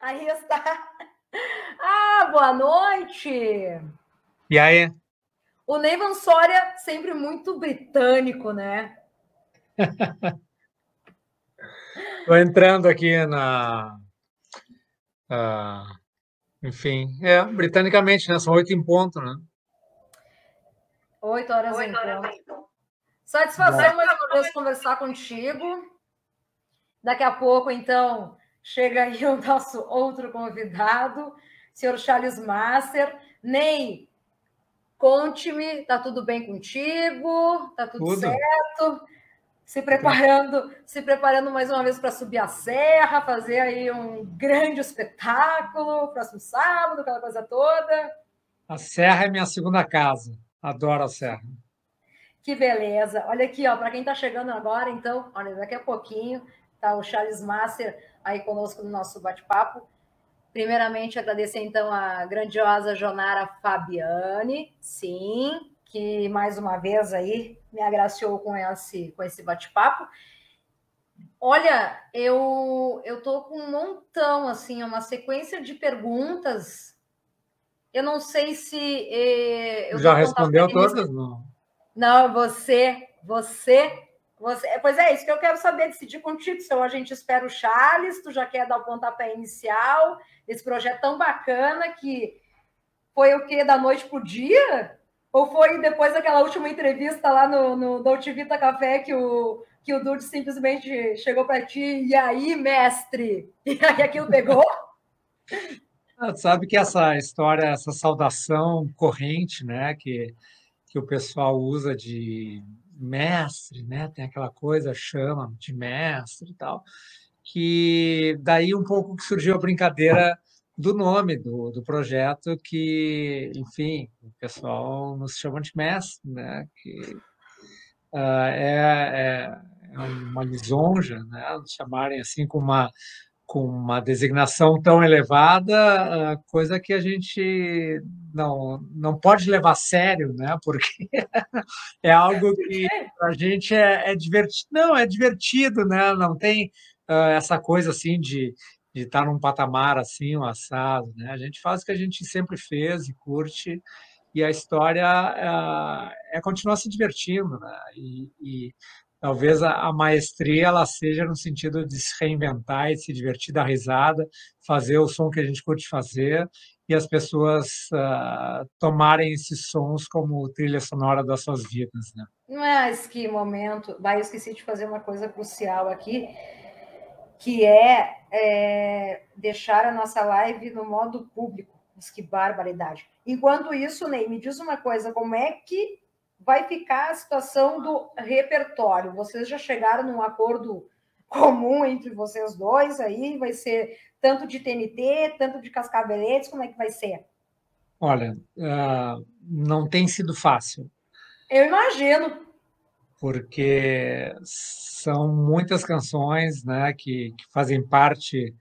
Aí está. Ah, boa noite. E aí? O Neyvan Soria sempre muito britânico, né? Estou entrando aqui na. Uh, enfim, é, britanicamente, né? São oito em ponto, né? Oito horas, oito em, horas ponto. Satisfação mais uma vez conversar contigo. Daqui a pouco, então, chega aí o nosso outro convidado, senhor Charles Master. Ney, conte-me, tá tudo bem contigo? Tá tudo, tudo. certo? Se preparando, se preparando mais uma vez para subir a serra, fazer aí um grande espetáculo, próximo sábado, aquela coisa toda. A serra é minha segunda casa. Adoro a serra. Que beleza. Olha aqui, ó, para quem está chegando agora, então, olha, daqui a pouquinho tá o Charles Master aí conosco no nosso bate-papo. Primeiramente, agradecer então a grandiosa Jonara Fabiani, sim, que mais uma vez aí me agraciou com esse, com esse bate-papo. Olha, eu eu tô com um montão assim, uma sequência de perguntas. Eu não sei se eh, já respondeu todas, não? Não, você, você você, pois é, isso que eu quero saber, decidir contigo. Então, a gente espera o Charles, tu já quer dar o pontapé inicial, esse projeto tão bacana que foi o que da noite para o dia? Ou foi depois daquela última entrevista lá no, no Dolce Vita Café que o, que o Dude simplesmente chegou para ti, e aí, mestre? E aí aquilo pegou? Ah, sabe que essa história, essa saudação corrente, né, que, que o pessoal usa de mestre, né? Tem aquela coisa, chama de mestre e tal, que daí um pouco que surgiu a brincadeira do nome do, do projeto, que, enfim, o pessoal nos chama de mestre, né? Que uh, é, é, uma lisonja, né? Nos chamarem assim com uma com uma designação tão elevada, coisa que a gente não, não pode levar a sério, né? Porque é algo que a gente é, é divertido. Não, é divertido, né? Não tem uh, essa coisa assim de, de estar num patamar assim, um assado, né? A gente faz o que a gente sempre fez e curte, e a história uh, é continuar se divertindo, né? E, e talvez a, a, maestria ela seja no sentido de se reinventar e se divertir, dar risada, fazer o som que a gente curte fazer e as pessoas uh, tomarem esses sons como trilha sonora das suas vidas, né? Mas que momento! Vai, eu esqueci de fazer uma coisa crucial aqui, que é, é deixar a nossa live no modo público. Mas que barbaridade! Enquanto isso, Ney, me diz uma coisa: como é que vai ficar a situação do repertório? Vocês já chegaram num acordo comum entre vocês dois aí? Vai ser tanto de TNT, tanto de cascaveletes? Como é que vai ser? Olha, uh, não tem sido fácil. Eu imagino. Porque são muitas canções né, que, que fazem parte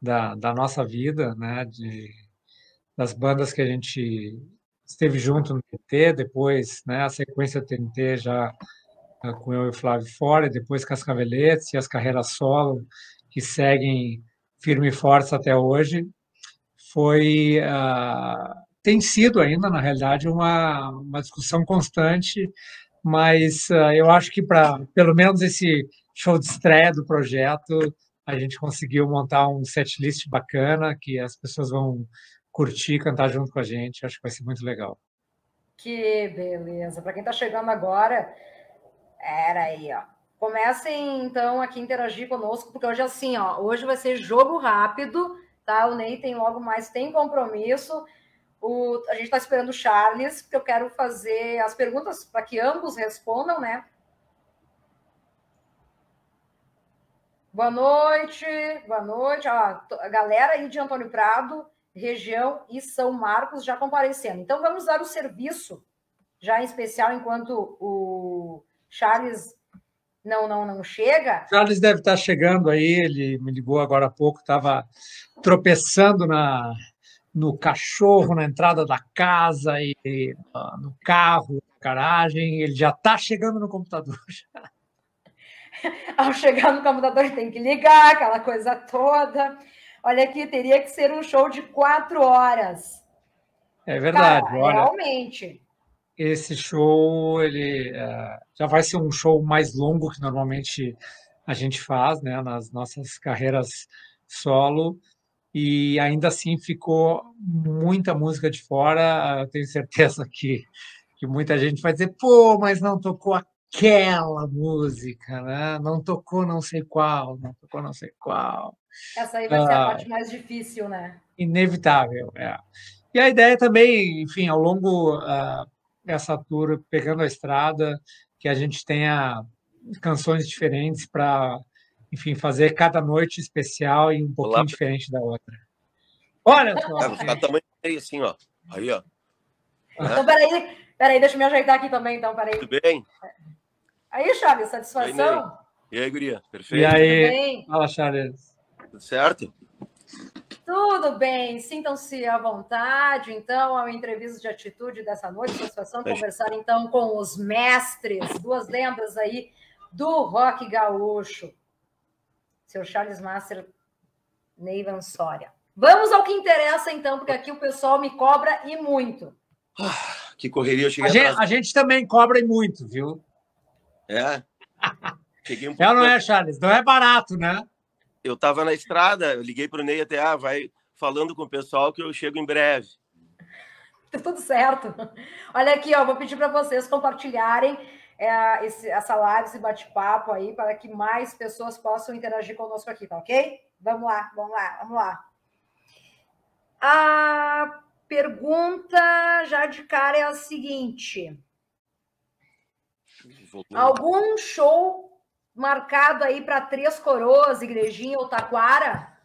da, da nossa vida, né, de, das bandas que a gente esteve junto no TNT, depois né, a sequência TNT já ah, com eu e o Flávio fora, depois Cascaveletes e as carreiras solo que seguem firme e forte até hoje. Foi, uh, tem sido ainda, na realidade, uma, uma discussão constante, mas uh, eu acho que para, pelo menos esse show de estreia do projeto, a gente conseguiu montar um setlist bacana, que as pessoas vão curtir, cantar junto com a gente. Acho que vai ser muito legal. Que beleza. Para quem está chegando agora, era aí, ó. Comecem então aqui a interagir conosco, porque hoje assim, ó, hoje vai ser jogo rápido, tá? O Ney tem logo mais tem compromisso. O, a gente está esperando o Charles, porque eu quero fazer as perguntas para que ambos respondam, né? Boa noite, boa noite. Ó, a galera aí de Antônio Prado, região e São Marcos já comparecendo. Então, vamos dar o serviço, já em especial, enquanto o Charles não, não, não chega. Charles deve estar chegando aí, ele me ligou agora há pouco, estava tropeçando na, no cachorro, na entrada da casa e uh, no carro, na garagem, ele já está chegando no computador. Ao chegar no computador tem que ligar, aquela coisa toda. Olha aqui, teria que ser um show de quatro horas. É verdade. Cara, olha, realmente. Esse show, ele uh, já vai ser um show mais longo que normalmente a gente faz, né, nas nossas carreiras solo. E ainda assim ficou muita música de fora. Eu tenho certeza que, que muita gente vai dizer, pô, mas não tocou aquela música, né? Não tocou não sei qual, não tocou não sei qual. Essa aí vai ser a ah, parte mais difícil, né? Inevitável, é. E a ideia também, enfim, ao longo uh, dessa tour, pegando a estrada, que a gente tenha canções diferentes para, enfim, fazer cada noite especial e um pouquinho Olá. diferente da outra. Olha só! É, ficar tamanho assim, ó. Aí, ó. Então, peraí, peraí, deixa eu me ajeitar aqui também, então, peraí. Tudo bem? Aí, Charles, satisfação? E aí, guria? Perfeito? E aí? Fala, Charles. Tudo certo? Tudo bem, sintam-se à vontade. Então, a entrevista de atitude dessa noite, satisfação conversar então com os mestres, duas lendas aí do rock gaúcho. Seu Charles Master, Neivan Soria. Vamos ao que interessa então, porque aqui o pessoal me cobra e muito. Ah, que correria eu cheguei a gente, a gente também cobra e muito, viu? É. Cheguei um pouco... É ou não é, Charles? Não é barato, né? eu estava na estrada, eu liguei para o Ney até, ah, vai falando com o pessoal que eu chego em breve. Tá tudo certo. Olha aqui, ó, vou pedir para vocês compartilharem é, esse, essa live, esse bate-papo aí, para que mais pessoas possam interagir conosco aqui, tá ok? Vamos lá, vamos lá, vamos lá. A pergunta já de cara é a seguinte: Algum show marcado aí para Três Coroas, Igrejinha ou Taquara?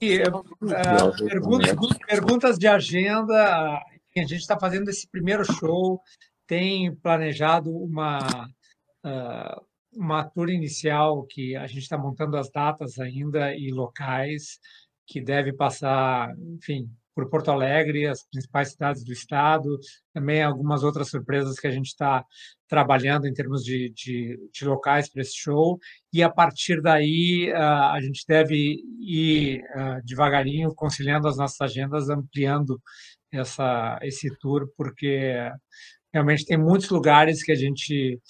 E, uh, perguntas, perguntas de agenda. A gente está fazendo esse primeiro show, tem planejado uma, uh, uma tour inicial que a gente está montando as datas ainda e locais, que deve passar, enfim, por Porto Alegre, as principais cidades do estado, também algumas outras surpresas que a gente está trabalhando em termos de, de, de locais para esse show, e a partir daí a gente deve ir devagarinho conciliando as nossas agendas, ampliando essa, esse tour, porque realmente tem muitos lugares que a gente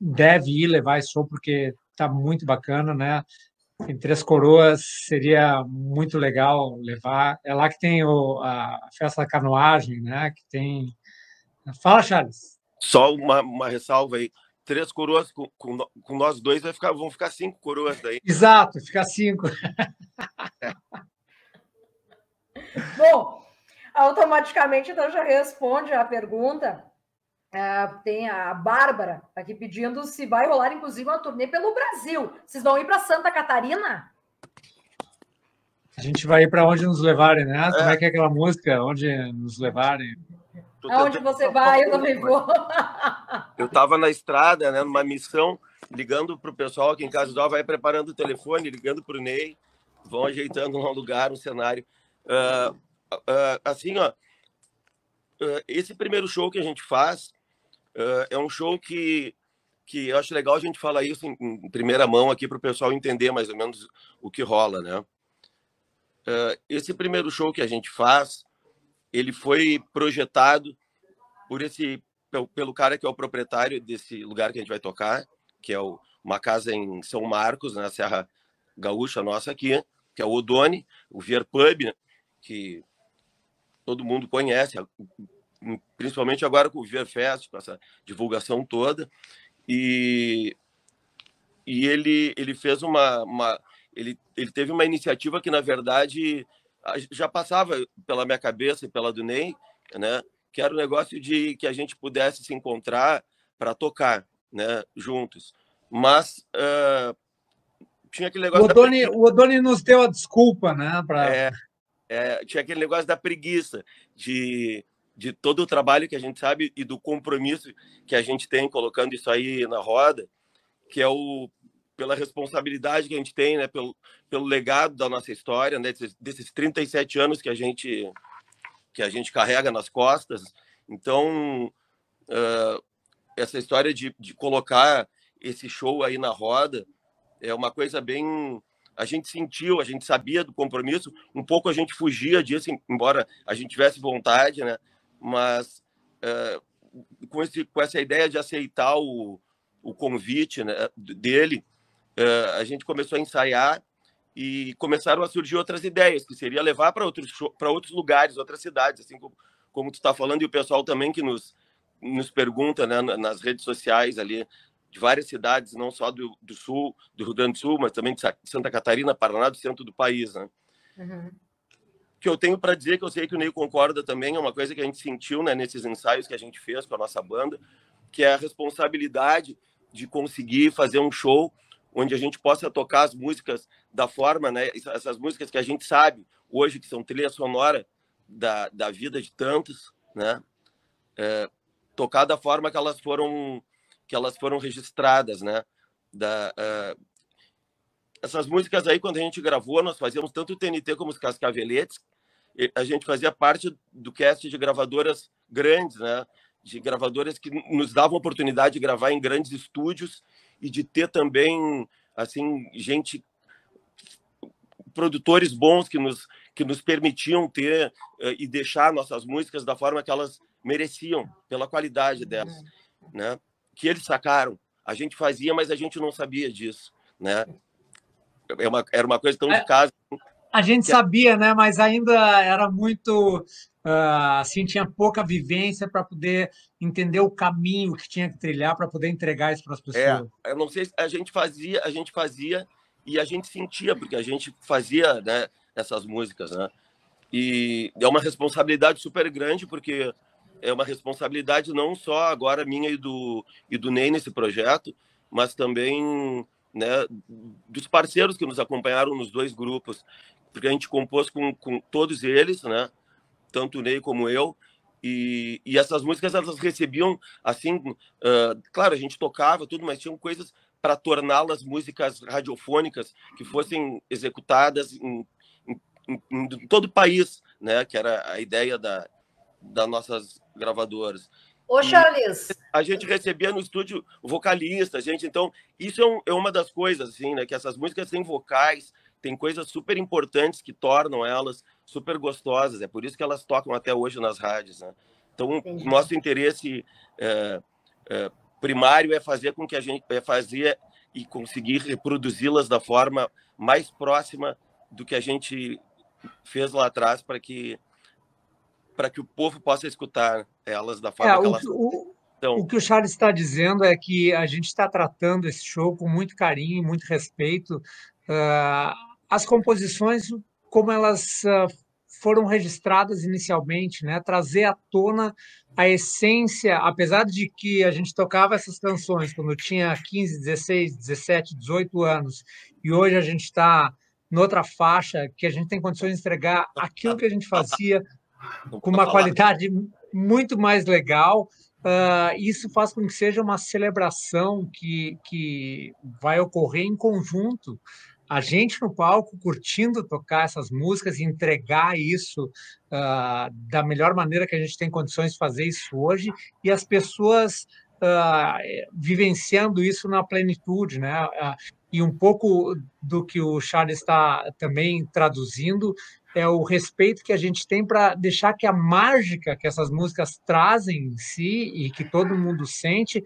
deve ir levar esse show, porque está muito bacana, né? Em Três Coroas seria muito legal levar. É lá que tem o, a festa da canoagem, né? Que tem. Fala, Charles. Só uma, uma ressalva aí. Três coroas com, com, com, nós dois vai ficar, vão ficar cinco coroas daí. Exato, ficar cinco. Bom, automaticamente então já responde a pergunta é, tem a Bárbara aqui pedindo se vai rolar, inclusive, uma turnê pelo Brasil. Vocês vão ir para Santa Catarina? A gente vai ir para onde nos levarem, né? É. Como é que é aquela música? Onde nos levarem? Aonde você vai, eu também vou. Eu estava na estrada, né, numa missão, ligando para o pessoal aqui em Casa do vai preparando o telefone, ligando para o Ney, vão ajeitando um lugar, um cenário. Uh, uh, assim, ó, uh, esse primeiro show que a gente faz, Uh, é um show que, que eu acho legal a gente falar isso em, em primeira mão aqui para o pessoal entender mais ou menos o que rola, né? Uh, esse primeiro show que a gente faz, ele foi projetado por esse pelo, pelo, cara que é o proprietário desse lugar que a gente vai tocar, que é o, uma casa em São Marcos, na Serra Gaúcha nossa aqui, que é o Odone, o Vier Pub, né? que todo mundo conhece, principalmente agora com o ViaFest, com essa divulgação toda. E, e ele, ele fez uma, uma ele, ele teve uma iniciativa que, na verdade, já passava pela minha cabeça e pela do Ney, né? que era o um negócio de que a gente pudesse se encontrar para tocar né? juntos. Mas uh, tinha aquele negócio. O Odoni, da... o Odoni nos deu a desculpa, né? Pra... É, é, tinha aquele negócio da preguiça, de de todo o trabalho que a gente sabe e do compromisso que a gente tem colocando isso aí na roda, que é o pela responsabilidade que a gente tem, né, pelo, pelo legado da nossa história, né, desses, desses 37 anos que a gente que a gente carrega nas costas. Então, uh, essa história de, de colocar esse show aí na roda é uma coisa bem a gente sentiu, a gente sabia do compromisso, um pouco a gente fugia disso, embora a gente tivesse vontade, né? Mas uh, com, esse, com essa ideia de aceitar o, o convite né, dele, uh, a gente começou a ensaiar e começaram a surgir outras ideias, que seria levar para outros, outros lugares, outras cidades, assim como, como tu está falando, e o pessoal também que nos, nos pergunta né, nas redes sociais ali, de várias cidades, não só do, do sul, do Rio Grande do Sul, mas também de Santa Catarina, Paraná, do centro do país, né? Uhum. Que eu tenho para dizer que eu sei que o Ney concorda também é uma coisa que a gente sentiu né, nesses ensaios que a gente fez com a nossa banda, que é a responsabilidade de conseguir fazer um show onde a gente possa tocar as músicas da forma, né, essas músicas que a gente sabe hoje que são trilha sonora da, da vida de tantos, né, é, tocar da forma que elas foram que elas foram registradas, né? Da, uh, essas músicas aí, quando a gente gravou, nós fazíamos tanto o TNT como os Cascaveletes, a gente fazia parte do cast de gravadoras grandes, né? De gravadoras que nos davam oportunidade de gravar em grandes estúdios e de ter também, assim, gente produtores bons que nos que nos permitiam ter uh, e deixar nossas músicas da forma que elas mereciam pela qualidade delas, né? que eles sacaram. A gente fazia, mas a gente não sabia disso, né? É uma, era uma coisa tão de é, casa. A gente sabia, né? Mas ainda era muito uh, assim, tinha pouca vivência para poder entender o caminho que tinha que trilhar para poder entregar isso para as é, pessoas. É, eu não sei, a gente fazia, a gente fazia e a gente sentia porque a gente fazia, né? Essas músicas, né? E é uma responsabilidade super grande porque é uma responsabilidade não só agora minha e do, e do Ney nesse projeto, mas também né, dos parceiros que nos acompanharam nos dois grupos, porque a gente compôs com, com todos eles, né, tanto o Ney como eu, e, e essas músicas elas recebiam assim, uh, claro, a gente tocava tudo, mas tinham coisas para torná-las músicas radiofônicas que fossem executadas em, em, em, em todo o país, né, que era a ideia da, das nossas gravadoras. Ô, Charles. E a gente recebia no estúdio vocalista, gente. Então, isso é, um, é, uma das coisas, assim, né? Que essas músicas têm vocais, tem coisas super importantes que tornam elas super gostosas. É por isso que elas tocam até hoje nas rádios, né? Então, Entendi. nosso interesse é, é, primário é fazer com que a gente é fazer e conseguir reproduzi-las da forma mais próxima do que a gente fez lá atrás para que para que o povo possa escutar elas da forma é, que elas o, então, o que o Charles está dizendo é que a gente está tratando esse show com muito carinho, muito respeito. Uh, as composições, como elas uh, foram registradas inicialmente, né? trazer à tona a essência, apesar de que a gente tocava essas canções quando eu tinha 15, 16, 17, 18 anos, e hoje a gente está noutra faixa, que a gente tem condições de entregar aquilo que a gente fazia com uma qualidade muito mais legal. Uh, isso faz com que seja uma celebração que, que vai ocorrer em conjunto. A gente no palco curtindo tocar essas músicas e entregar isso uh, da melhor maneira que a gente tem condições de fazer isso hoje, e as pessoas uh, vivenciando isso na plenitude, né? e um pouco do que o Charles está também traduzindo é o respeito que a gente tem para deixar que a mágica que essas músicas trazem em si e que todo mundo sente,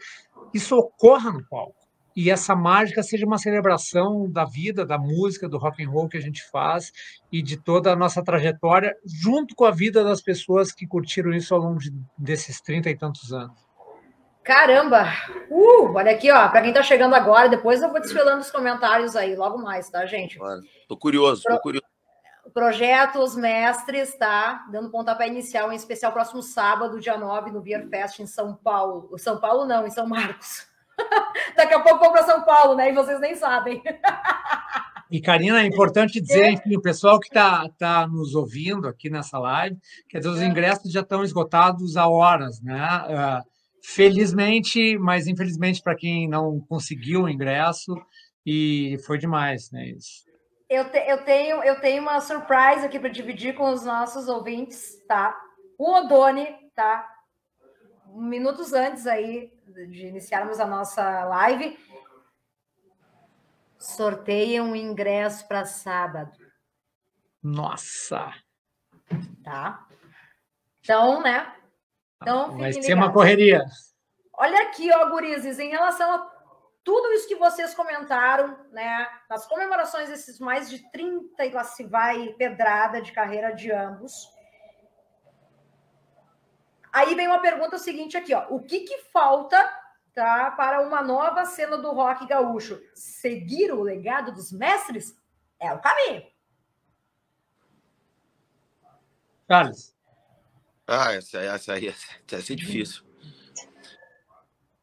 isso ocorra no palco. E essa mágica seja uma celebração da vida, da música, do rock and roll que a gente faz e de toda a nossa trajetória, junto com a vida das pessoas que curtiram isso ao longo de, desses trinta e tantos anos. Caramba! Uh, olha aqui, ó, para quem está chegando agora, depois eu vou desfilando os comentários aí, logo mais, tá, gente? Tô curioso, tô curioso projeto Os Mestres, tá? Dando pontapé inicial, em especial próximo sábado, dia 9, no Beer Fest em São Paulo. São Paulo não, em São Marcos. Daqui a pouco vou para São Paulo, né? E vocês nem sabem. E, Karina, é importante dizer, enfim, o pessoal que está tá nos ouvindo aqui nessa live, quer dizer, os é. ingressos já estão esgotados há horas, né? Uh, felizmente, mas infelizmente para quem não conseguiu o ingresso, e foi demais, né? Isso. Eu, te, eu, tenho, eu tenho uma surprise aqui para dividir com os nossos ouvintes, tá? O Odone, tá? Minutos antes aí de iniciarmos a nossa live, sorteiam um ingresso para sábado. Nossa! Tá? Então, né? Então, Vai ser ligados. uma correria. Olha aqui, ó, gurizes, em relação a tudo isso que vocês comentaram, né? Nas comemorações desses mais de 30 e lá se vai pedrada de carreira de ambos. Aí vem uma pergunta seguinte aqui, ó. O que, que falta tá, para uma nova cena do rock gaúcho? Seguir o legado dos mestres é o caminho. Carlos. Ah, essa, essa aí essa, essa é difícil.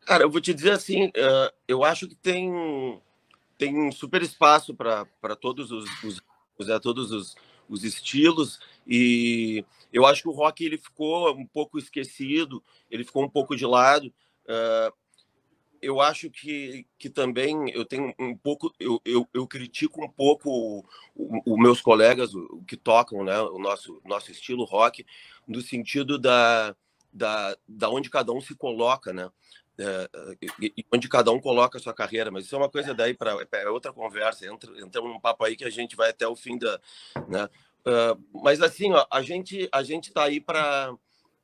Cara, eu vou te dizer assim, uh, eu acho que tem, tem um super espaço para todos os, os é, todos os, os estilos e eu acho que o rock ele ficou um pouco esquecido, ele ficou um pouco de lado. Uh, eu acho que, que também eu tenho um pouco, eu, eu, eu critico um pouco os meus colegas o, que tocam né, o nosso, nosso estilo rock, no sentido da, da, da onde cada um se coloca, né? É, onde cada um coloca a sua carreira, mas isso é uma coisa daí para é outra conversa. Entra, entramos num papo aí que a gente vai até o fim da. Né? Uh, mas assim, ó, a gente a gente está aí para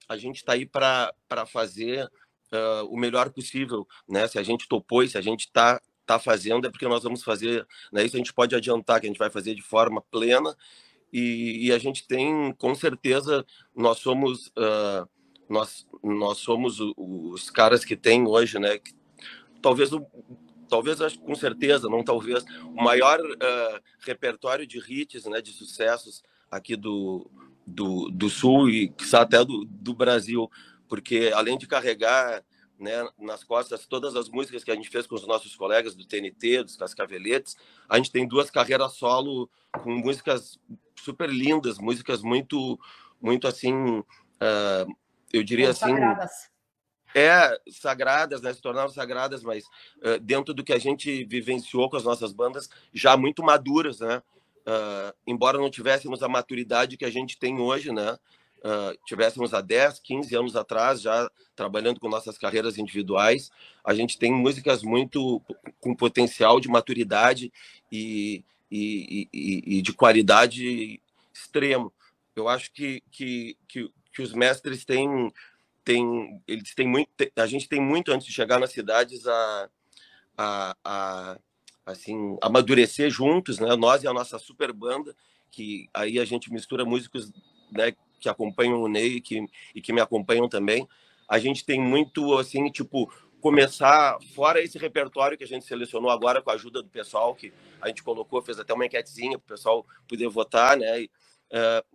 a gente está aí para fazer uh, o melhor possível, né? Se a gente topou se a gente está tá fazendo, é porque nós vamos fazer, né? Isso a gente pode adiantar que a gente vai fazer de forma plena e, e a gente tem, com certeza, nós somos uh, nós nós somos os caras que tem hoje, né? Que, talvez o talvez com certeza, não talvez, o maior uh, repertório de hits, né, de sucessos aqui do, do, do Sul e até do, do Brasil porque além de carregar né, nas costas todas as músicas que a gente fez com os nossos colegas do TNT, dos Cascaveletes, a gente tem duas carreiras solo com músicas super lindas, músicas muito, muito assim, uh, eu diria assim, sagradas. é sagradas, né, se tornaram sagradas, mas uh, dentro do que a gente vivenciou com as nossas bandas, já muito maduras, né? Uh, embora não tivéssemos a maturidade que a gente tem hoje, né? uh, tivéssemos há 10, 15 anos atrás, já trabalhando com nossas carreiras individuais. A gente tem músicas muito com potencial de maturidade e, e, e, e de qualidade extremo. Eu acho que, que, que, que os mestres têm, têm, eles têm muito, a gente tem muito antes de chegar nas cidades a, a, a assim amadurecer juntos, né? Nós e a nossa super banda, que aí a gente mistura músicos né, que acompanham o Ney e que, e que me acompanham também, a gente tem muito, assim, tipo, começar, fora esse repertório que a gente selecionou agora com a ajuda do pessoal, que a gente colocou, fez até uma enquetezinha para o pessoal poder votar, né? E,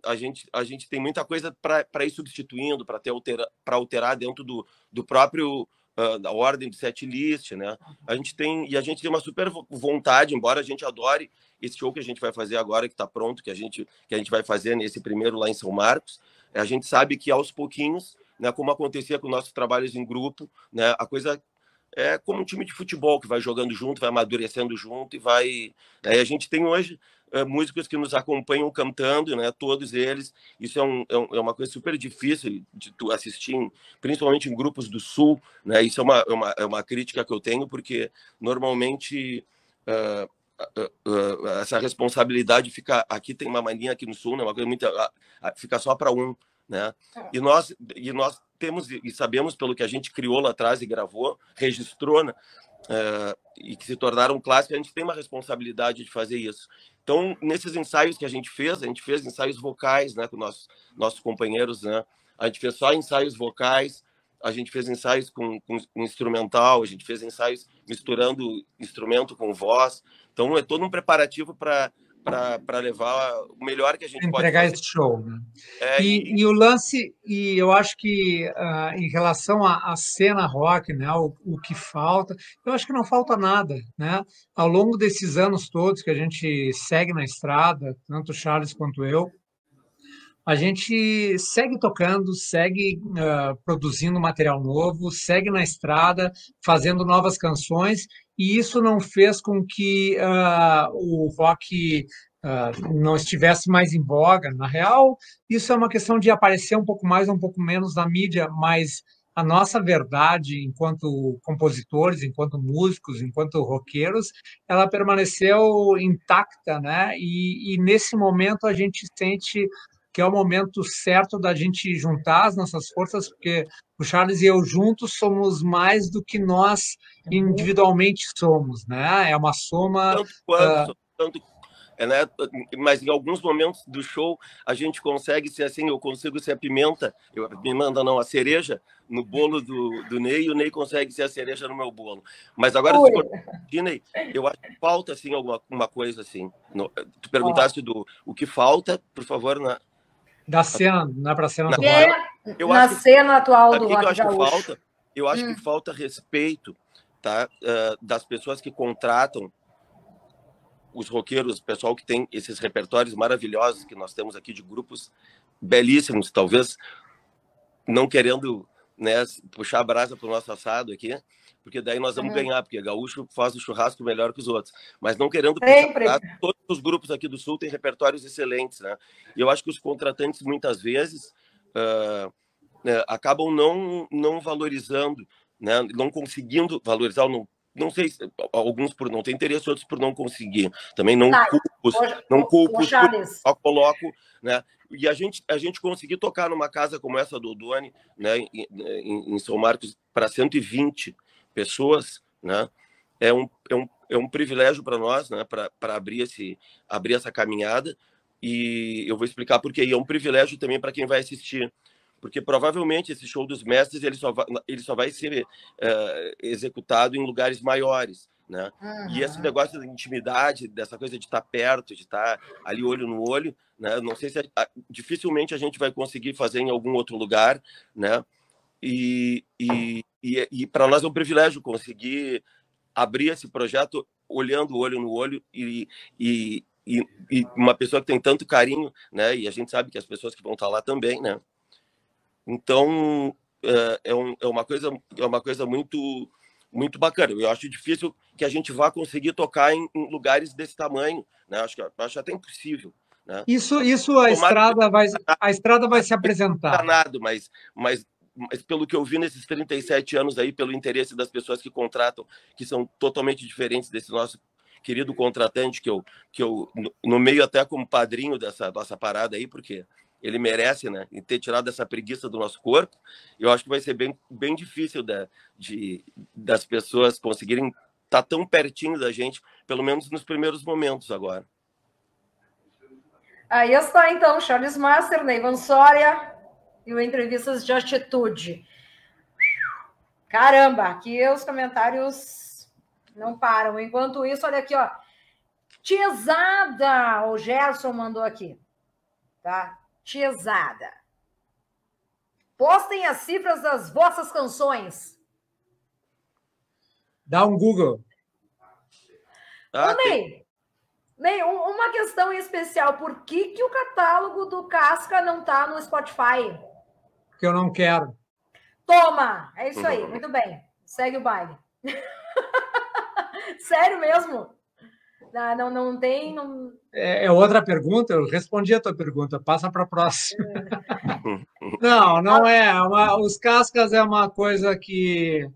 a, gente, a gente tem muita coisa para ir substituindo, para altera, alterar dentro do, do próprio uh, da ordem do set list, né? A gente tem e a gente tem uma super vontade, embora a gente adore esse show que a gente vai fazer agora, que está pronto, que a gente que a gente vai fazer nesse primeiro lá em São Marcos, a gente sabe que aos pouquinhos, né, como acontecia com nossos trabalhos em grupo, né, a coisa é como um time de futebol que vai jogando junto, vai amadurecendo junto e vai. Né, a gente tem hoje músicos que nos acompanham cantando, né? Todos eles. Isso é, um, é, é uma coisa super difícil de tu assistir, principalmente em grupos do Sul, né? Isso é uma, é uma, é uma crítica que eu tenho, porque normalmente uh, essa responsabilidade fica aqui tem uma mania aqui no sul né uma coisa muito fica só para um né é. e nós e nós temos e sabemos pelo que a gente criou lá atrás e gravou registrou né uh, e que se tornaram clássicos a gente tem uma responsabilidade de fazer isso então nesses ensaios que a gente fez a gente fez ensaios vocais né com nossos nossos companheiros né a gente fez só ensaios vocais a gente fez ensaios com, com instrumental, a gente fez ensaios misturando instrumento com voz. Então é todo um preparativo para para levar o melhor que a gente Entregar pode entregar esse show. Né? É, e, e... e, o lance, e eu acho que uh, em relação à, à, cena rock, né, o, o que falta, eu acho que não falta nada. Né? Ao longo desses anos todos que a gente segue na estrada, tanto o Charles quanto eu, a gente segue tocando, segue uh, produzindo material novo, segue na estrada, fazendo novas canções, e isso não fez com que uh, o rock uh, não estivesse mais em voga. Na real, isso é uma questão de aparecer um pouco mais, um pouco menos na mídia, mas a nossa verdade enquanto compositores, enquanto músicos, enquanto roqueiros, ela permaneceu intacta, né? E, e nesse momento a gente sente que é o momento certo da gente juntar as nossas forças, porque o Charles e eu juntos somos mais do que nós uhum. individualmente somos, né? É uma soma. Tanto quanto, uh, tanto é, né? Mas em alguns momentos do show a gente consegue ser assim, eu consigo ser a pimenta, eu, me manda não, a cereja no bolo do, do Ney e o Ney consegue ser a cereja no meu bolo. Mas agora, se Ney, eu acho que falta assim alguma uma coisa assim. No, tu perguntaste do o que falta, por favor, na da cena, não é para cena do é, eu na cena atual do rock eu acho que falta, eu acho hum. que falta respeito, tá, uh, das pessoas que contratam os roqueiros, o pessoal que tem esses repertórios maravilhosos que nós temos aqui de grupos belíssimos, talvez não querendo né, puxar a brasa para o nosso assado aqui, porque daí nós vamos uhum. ganhar, porque gaúcho faz o churrasco melhor que os outros. Mas não querendo puxar todos os grupos aqui do Sul têm repertórios excelentes, né? E eu acho que os contratantes, muitas vezes, uh, uh, acabam não, não valorizando, né, não conseguindo valorizar, não não sei, alguns por não ter interesse, outros por não conseguir. Também não tá. culpo, não culpo, só coloco, né? E a gente, a gente conseguir tocar numa casa como essa do Doni, né, em, em São Marcos, para 120 pessoas, né? É um, é um, é um privilégio para nós, né? Para abrir, esse, abrir essa caminhada. E eu vou explicar porque é um privilégio também para quem vai assistir porque provavelmente esse show dos mestres ele só vai, ele só vai ser uh, executado em lugares maiores, né? Uhum. E esse negócio da intimidade, dessa coisa de estar perto, de estar ali olho no olho, né? Não sei se a, dificilmente a gente vai conseguir fazer em algum outro lugar, né? E, e, e, e para nós é um privilégio conseguir abrir esse projeto olhando olho no olho e, e, e, uma pessoa que tem tanto carinho, né? E a gente sabe que as pessoas que vão estar lá também, né? Então, é, é, um, é, uma coisa, é uma coisa muito, muito bacana. Eu acho difícil que a gente vá conseguir tocar em, em lugares desse tamanho, né? Acho, acho até impossível. Né? Isso, isso a estrada vai, a estrada vai se apresentar. Nada, mas, mas, mas pelo que eu vi nesses 37 anos aí, pelo interesse das pessoas que contratam, que são totalmente diferentes desse nosso querido contratante, que eu, que eu no meio até como padrinho dessa nossa parada aí, porque ele merece, né? E ter tirado essa preguiça do nosso corpo, eu acho que vai ser bem, bem difícil da, de, das pessoas conseguirem estar tá tão pertinho da gente, pelo menos nos primeiros momentos agora. Aí está, então, Charles Master, Neyvan Soria e o Entrevistas de Atitude. Caramba, aqui os comentários não param. Enquanto isso, olha aqui, ó. Tiesada, o Gerson mandou aqui. Tá? Tiesada. Postem as cifras das vossas canções. Dá um Google. Ah, Ô, Ney, Ney, uma questão em especial. Por que, que o catálogo do Casca não está no Spotify? Porque eu não quero. Toma! É isso aí. Muito bem. Segue o baile. Sério mesmo? Ah, não, não tem. Não... É, é, outra pergunta, eu respondi a tua pergunta, passa para a próxima. não, não é. Uma, os cascas é uma coisa que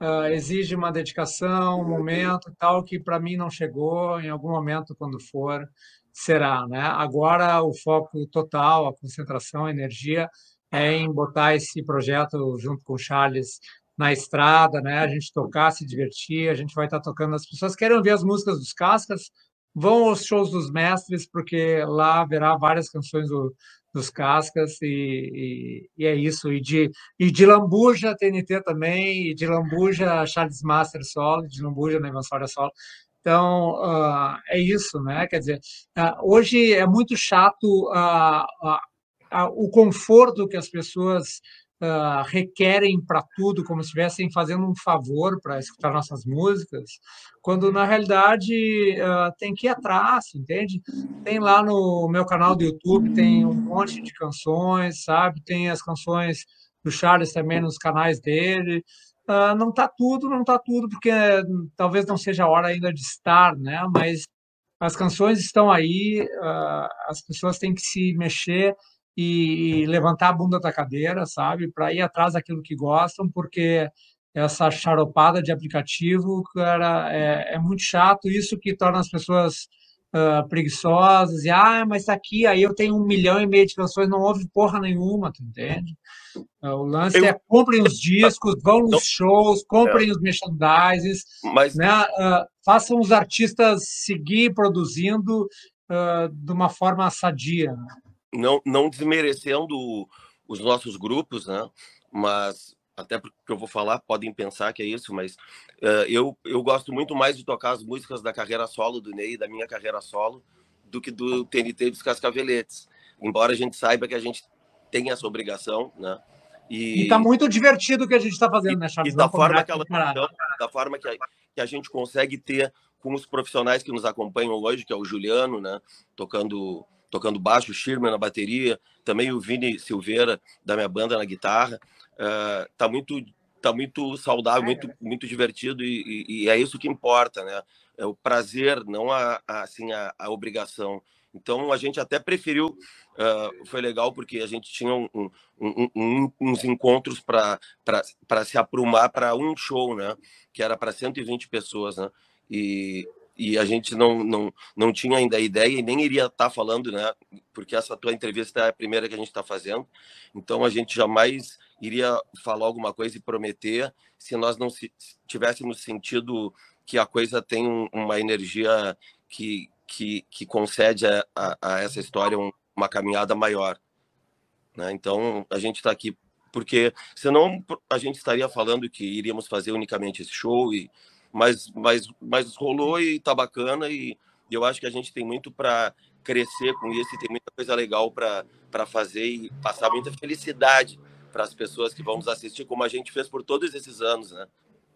uh, exige uma dedicação, um momento tal, que para mim não chegou, em algum momento, quando for, será. Né? Agora o foco total, a concentração, a energia é em botar esse projeto junto com o Charles na estrada, né? A gente tocar, se divertir, a gente vai estar tocando. As pessoas querem ouvir as músicas dos Cascas, vão aos shows dos mestres, porque lá haverá várias canções do, dos Cascas, e, e, e, é isso. E de, e de Lambuja, TNT também, e de Lambuja, Charles Master solo, de Lambuja, Nevan Soria solo. Então, uh, é isso, né? Quer dizer, uh, hoje é muito chato uh, o conforto que as pessoas uh, requerem para tudo, como se estivessem fazendo um favor para escutar nossas músicas, quando na realidade uh, tem que ir atrás, entende? Tem lá no meu canal do YouTube, tem um monte de canções, sabe? Tem as canções do Charles também nos canais dele. Uh, não está tudo, não está tudo, porque talvez não seja a hora ainda de estar, né? Mas as canções estão aí, as pessoas têm que se mexer e, levantar a bunda da cadeira, sabe? Para ir atrás daquilo que gostam, porque essa charopada de aplicativo, cara, é, é muito chato. Isso que torna as pessoas uh, preguiçosas, e ah, mas tá aqui, aí eu tenho um milhão e meio de canções, não ouve porra nenhuma, tu entende? Uh, o lance eu... é comprem os discos, vão nos shows, comprem é. os merchandises, mas... né? Uh, façam os artistas seguir produzindo de uma forma sadia. Não, não desmerecendo os nossos grupos, né? mas até porque eu vou falar, podem pensar que é isso, mas uh, eu, eu gosto muito mais de tocar as músicas da carreira solo do Ney, da minha carreira solo, do que do TNT dos Cascaveletes. Embora a gente saiba que a gente tem essa obrigação, né? E está muito divertido o que a gente está fazendo, né, Charles? E da forma, que ela, da forma que a, que a gente consegue ter com os profissionais que nos acompanham hoje, que é o Juliano, né? Tocando tocando baixo, o Schirmer na bateria, também o Vini Silveira da minha banda na guitarra. Uh, tá muito tá muito saudável, muito muito divertido e, e, e, é isso que importa, né? É o prazer, não a, a assim a, a, obrigação. Então a gente até preferiu, uh, foi legal porque a gente tinha um, um, um, uns encontros para se aprumar para um show, né? Que era para 120 pessoas, né? E, e a gente não, não, não tinha ainda a ideia e nem iria estar tá falando, né? Porque essa tua entrevista é a primeira que a gente está fazendo. Então a gente jamais iria falar alguma coisa e prometer se nós não se, tivéssemos sentido que a coisa tem um, uma energia que, que, que concede a, a, a essa história um, uma caminhada maior. Né? Então a gente está aqui porque senão a gente estaria falando que iríamos fazer unicamente esse show e mas, mas, mas rolou e tá bacana e eu acho que a gente tem muito para crescer com isso e tem muita coisa legal para fazer e passar muita felicidade para as pessoas que vão nos assistir, como a gente fez por todos esses anos, né?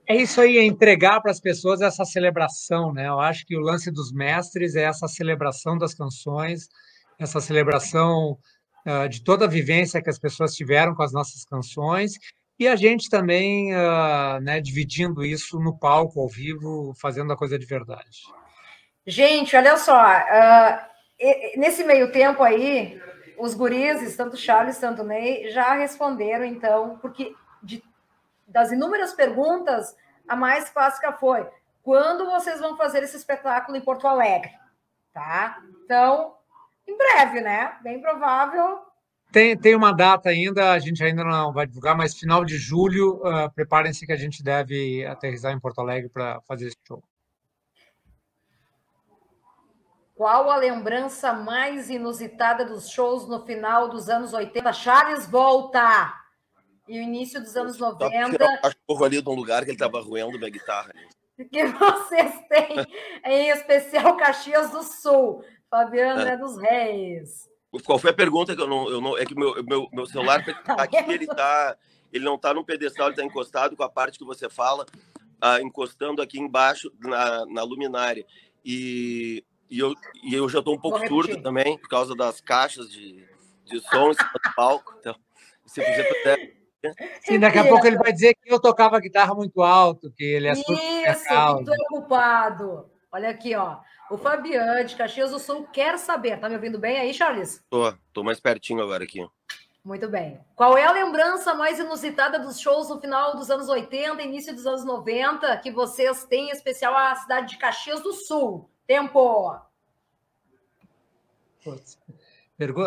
É isso aí, é entregar para as pessoas essa celebração, né? Eu acho que o lance dos mestres é essa celebração das canções, essa celebração uh, de toda a vivência que as pessoas tiveram com as nossas canções e a gente também, uh, né, dividindo isso no palco, ao vivo, fazendo a coisa de verdade. Gente, olha só, uh, nesse meio tempo aí, os gurizes, tanto Charles, tanto Ney, já responderam, então, porque de, das inúmeras perguntas, a mais clássica foi: quando vocês vão fazer esse espetáculo em Porto Alegre? Tá? Então, em breve, né? Bem provável tem, tem uma data ainda, a gente ainda não vai divulgar, mas final de julho, uh, preparem-se que a gente deve aterrizar em Porto Alegre para fazer esse show. Qual a lembrança mais inusitada dos shows no final dos anos 80? Charles volta! E o início dos anos 90. Tá cachorro ali de um lugar que ele estava roendo minha guitarra. Que vocês têm, em especial Caxias do Sul. Fabiano é, é dos Reis. Qual foi a pergunta que eu não. Eu não é que meu, meu, meu celular tá aqui, ele tá. Ele não está no pedestal, ele está encostado com a parte que você fala, ah, encostando aqui embaixo na, na luminária. E, e, eu, e eu já estou um pouco surdo também, por causa das caixas de, de som em cima do palco. Então, se você puder. Sim, daqui a pouco ele vai dizer que eu tocava guitarra muito alto, que ele é Isso, que tu é culpado. Olha aqui, ó. O Fabiano de Caxias do Sul quer saber. Tá me ouvindo bem aí, Charles? Tô, tô mais pertinho agora aqui. Muito bem. Qual é a lembrança mais inusitada dos shows no final dos anos 80, início dos anos 90, que vocês têm, em especial a cidade de Caxias do Sul? Tempo!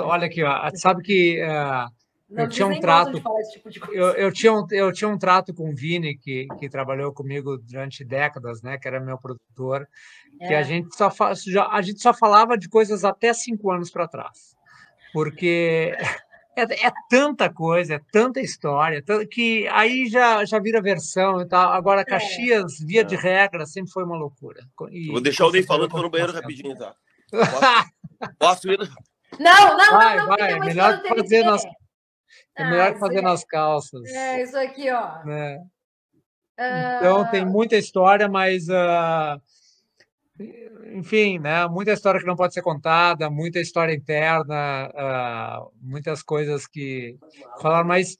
Olha aqui, ó. sabe que uh, eu tinha um trato. Tipo eu, eu, tinha um, eu tinha um trato com o Vini, que, que trabalhou comigo durante décadas, né? Que era meu produtor que a é. gente só já, a gente só falava de coisas até cinco anos para trás, porque é, é, tanta coisa, é tanta história, que aí já, já vira versão e tal. Agora, é. Caxias, via de regra, sempre foi uma loucura. E, Vou deixar o Ney falando, vou no banheiro rapidinho, tá? Posso, posso ir? Não, não, vai, não, não. Vai, melhor fazer nas, é melhor ah, fazer nas calças. É, isso aqui, ó. É. Então, tem muita história, mas. Uh, enfim, né, muita história que não pode ser contada, muita história interna, uh, muitas coisas que falaram, mas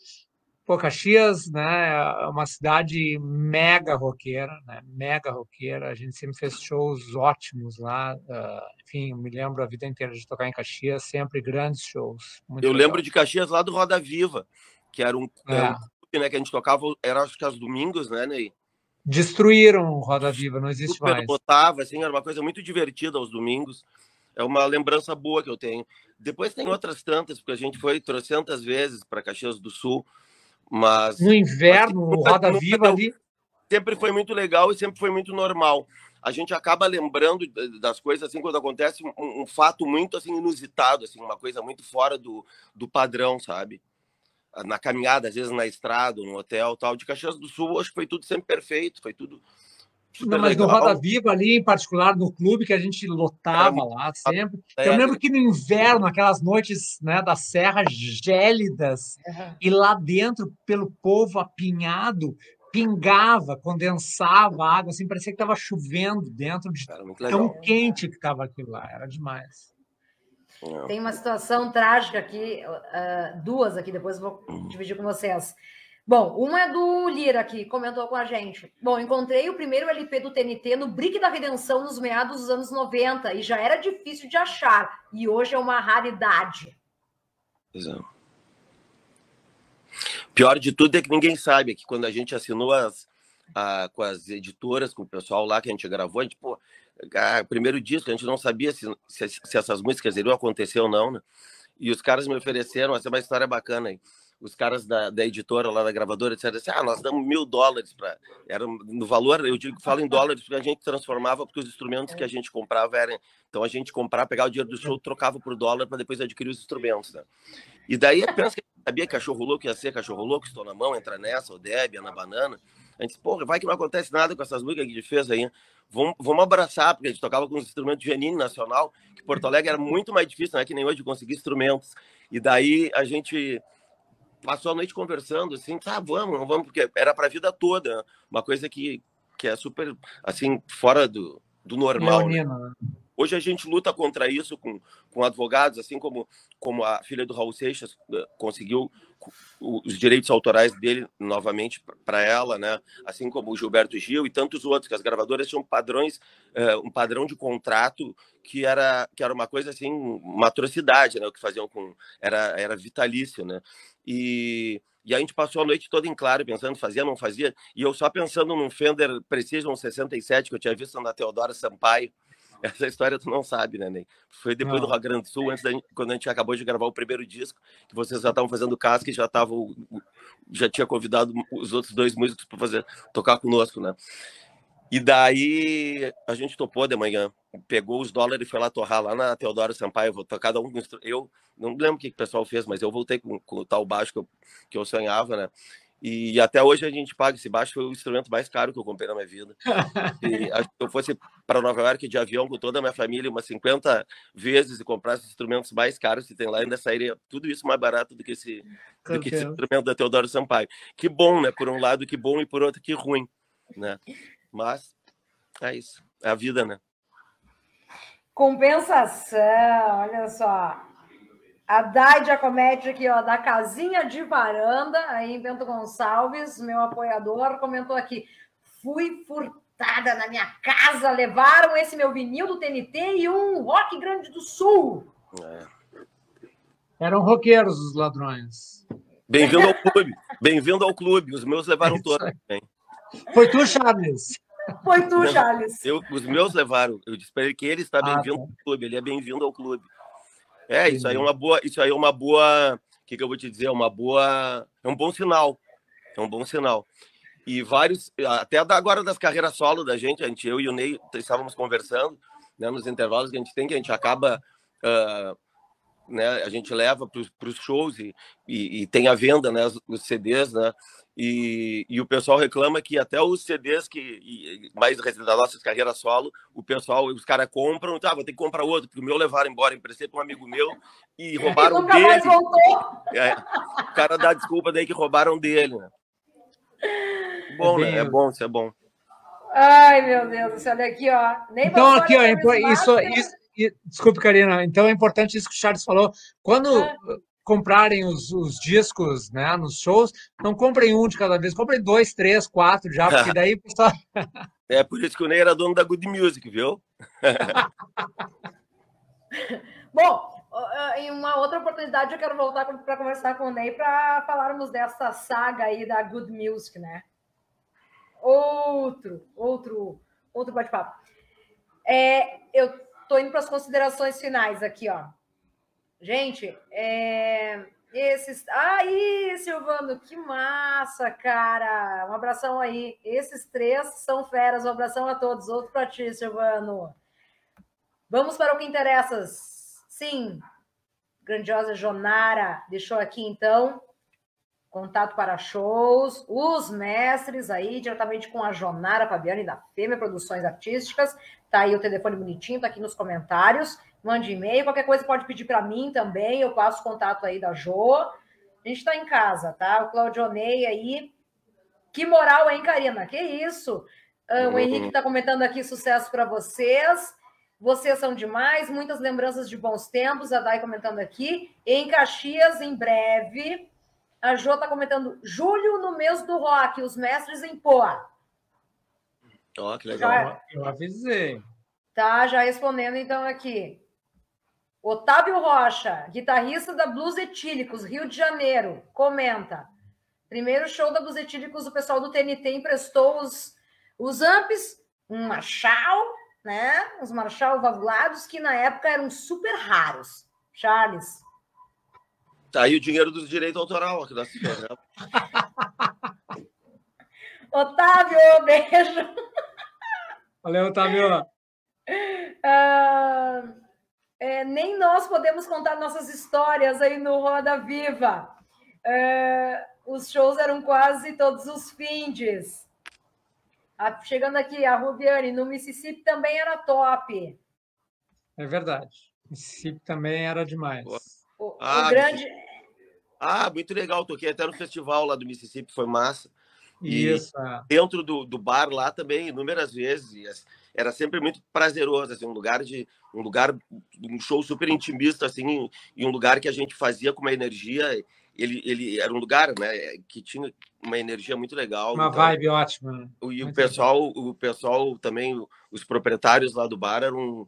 Pô, Caxias, né, é uma cidade mega roqueira, né, mega roqueira. A gente sempre fez shows ótimos lá. Uh, enfim, me lembro a vida inteira de tocar em Caxias, sempre grandes shows. eu legal. lembro de Caxias lá do Roda Viva, que era um, é. era um clube, né, que a gente tocava, era acho que aos domingos, né, Ney? Destruíram o Roda Viva, não existe Super mais. Botava, assim, era uma coisa muito divertida aos domingos. É uma lembrança boa que eu tenho. Depois tem outras tantas, porque a gente foi trocentas vezes para Caxias do Sul mas. No inverno, o Roda Viva ali. Sempre foi muito legal e sempre foi muito normal. A gente acaba lembrando das coisas assim quando acontece um, um fato muito assim inusitado, assim, uma coisa muito fora do, do padrão, sabe? Na caminhada, às vezes na estrada, no hotel, tal. De Caxias do Sul, acho que foi tudo sempre perfeito, foi tudo não, mas legal. no Roda Viva ali, em particular, no clube que a gente lotava lá sempre. É. Eu lembro que no inverno, aquelas noites né, das serras gélidas, uhum. e lá dentro, pelo povo apinhado, pingava, condensava água, assim, parecia que estava chovendo dentro de tão quente que estava aquilo lá, era demais. Tem uma situação trágica aqui, uh, duas aqui, depois vou uhum. dividir com vocês. Bom, uma é do Lira aqui, comentou com a gente. Bom, encontrei o primeiro LP do TNT no Brick da Redenção nos meados dos anos 90 e já era difícil de achar. E hoje é uma raridade. Exato. Pior de tudo é que ninguém sabe que quando a gente assinou as, a, com as editoras, com o pessoal lá que a gente gravou, a gente, pô, a, primeiro disco, a gente não sabia se, se, se, essas músicas iriam acontecer ou não, né? E os caras me ofereceram, essa é uma história bacana aí os caras da, da editora lá da gravadora disseram assim: ah, nós damos mil dólares para. Era no valor, eu digo que falo em dólares, porque a gente transformava, porque os instrumentos que a gente comprava eram. Então a gente comprava, pegava o dinheiro do show, trocava por dólar para depois adquirir os instrumentos. Né? E daí pensa que sabia que cachorro louco ia ser cachorro louco, estou na mão, entra nessa, o Deb, na banana. A gente disse, porra, vai que não acontece nada com essas músicas que a gente fez aí. Vamos, vamos abraçar, porque a gente tocava com os instrumentos de Janine Nacional, que Porto Alegre era muito mais difícil, né? Que nem hoje conseguir instrumentos. E daí a gente passou a noite conversando, assim, tá, vamos, vamos, porque era para a vida toda, uma coisa que, que é super, assim, fora do, do normal. Né? né? Hoje a gente luta contra isso com, com advogados, assim como, como a filha do Raul Seixas eh, conseguiu os direitos autorais dele novamente para ela, né? Assim como o Gilberto Gil e tantos outros, que as gravadoras tinham padrões, uh, um padrão de contrato que era que era uma coisa assim, uma atrocidade, né? O que faziam com era era vitalício, né? E e a gente passou a noite toda em claro, pensando, fazia, não fazia. E eu só pensando num Fender Precision 67 que eu tinha visto na Teodora Sampaio, essa história tu não sabe, né, Ney? Foi depois não. do Rio Grande do Sul, antes da quando a gente acabou de gravar o primeiro disco, que vocês já estavam fazendo casca e já estavam, já tinha convidado os outros dois músicos para fazer tocar conosco, né? E daí a gente topou de manhã, pegou os dólares e foi lá torrar lá na Teodoro Sampaio, vou cada um eu não lembro o que, que o pessoal fez, mas eu voltei com, com o tal baixo que eu, que eu sonhava, né? E até hoje a gente paga esse baixo, foi o instrumento mais caro que eu comprei na minha vida. E se eu fosse para Nova York de avião com toda a minha família umas 50 vezes e comprasse os instrumentos mais caros que tem lá, ainda sairia tudo isso mais barato do que esse, do que esse instrumento da Teodoro Sampaio. Que bom, né? Por um lado, que bom, e por outro, que ruim, né? Mas é isso, é a vida, né? Compensação, olha só. A Dai Giacometti aqui, ó, da Casinha de Varanda, aí em Bento Gonçalves, meu apoiador, comentou aqui: fui furtada na minha casa, levaram esse meu vinil do TNT e um Rock Grande do Sul. É. Eram roqueiros os ladrões. Bem-vindo ao clube. Bem-vindo ao clube. Os meus levaram todos. Foi tu, Charles? Foi tu, Charles. Eu, os meus levaram. Eu disse para ele que ele está ah, bem-vindo ah, ao clube. Ele é bem-vindo ao clube. É, isso aí é uma boa, isso aí é uma boa, o que, que eu vou te dizer, é uma boa, é um bom sinal, é um bom sinal. E vários, até agora das carreiras solo da gente, a gente, eu e o Ney estávamos conversando, né, nos intervalos que a gente tem, que a gente acaba, uh, né, a gente leva para os shows e, e, e, tem a venda, né, os CDs, né, e, e, o pessoal reclama que até os CDs que mais da nossa carreira solo, o pessoal, os caras compram, tá, vou ter que comprar outro, porque o meu levaram embora, emprestei para um amigo meu e roubaram e dele. É, o cara dá desculpa daí que roubaram dele, né? Bom, é né? É bom, isso é bom. Ai, meu Deus, olha aqui, ó. Nem então, aqui, ó, isso, isso, isso, desculpe, Karina. Então é importante isso que o Charles falou. Quando, é comprarem os, os, discos né, nos shows, não comprem um de cada vez, comprem dois, três, quatro já, porque daí o pessoal. É por isso que o Ney era dono da Good Music, viu? Bom, em uma outra oportunidade eu quero voltar para conversar com o Ney para falarmos dessa saga aí da Good Music, né? Outro, outro, outro bate-papo. É, eu tô indo para as considerações finais aqui, ó. Gente, é, esses. Aí, Silvano, que massa, cara! Um abração aí. Esses três são feras. Um abração a todos. Outro para ti, Silvano. Vamos para o que interessa. Sim, grandiosa Jonara deixou aqui então contato para shows, os mestres aí, diretamente com a Jonara Fabiane da Fêmea Produções Artísticas. Tá aí o telefone bonitinho, tá aqui nos comentários. Mande e-mail, qualquer coisa pode pedir para mim também, eu passo o contato aí da Jo. A gente está em casa, tá? O Claudionei aí. Que moral, hein, Karina? Que isso? Ah, o uhum. Henrique está comentando aqui sucesso para vocês. Vocês são demais, muitas lembranças de bons tempos. A Dai comentando aqui. Em Caxias, em breve. A Jo está comentando julho no mês do rock, os mestres em Poa. Ó, oh, que legal. Já, eu avisei. Tá, já respondendo então aqui. Otávio Rocha, guitarrista da Blues Etílicos, Rio de Janeiro, comenta. Primeiro show da Blues Etílicos, o pessoal do TNT emprestou os, os amps, um Marshall, né? Os Marshall valvulados, que na época eram super raros. Charles. Tá aí o dinheiro do direito autoral aqui da Otávio, beijo. Valeu, Otávio. Uh, é, nem nós podemos contar nossas histórias aí no Roda Viva. Uh, os shows eram quase todos os findes. Ah, chegando aqui, a Rubiane, no Mississippi também era top. É verdade. Mississippi também era demais. O, ah, o grande. Ah, muito legal. Toquei até no festival lá do Mississippi, foi massa. Isso. E é. dentro do, do bar lá também, inúmeras vezes. Era sempre muito prazeroso, assim, um lugar de um lugar, um show super intimista, assim, e um lugar que a gente fazia com uma energia. Ele, ele era um lugar, né, que tinha uma energia muito legal. Uma então, vibe ótima. E o pessoal, o pessoal também, os proprietários lá do bar eram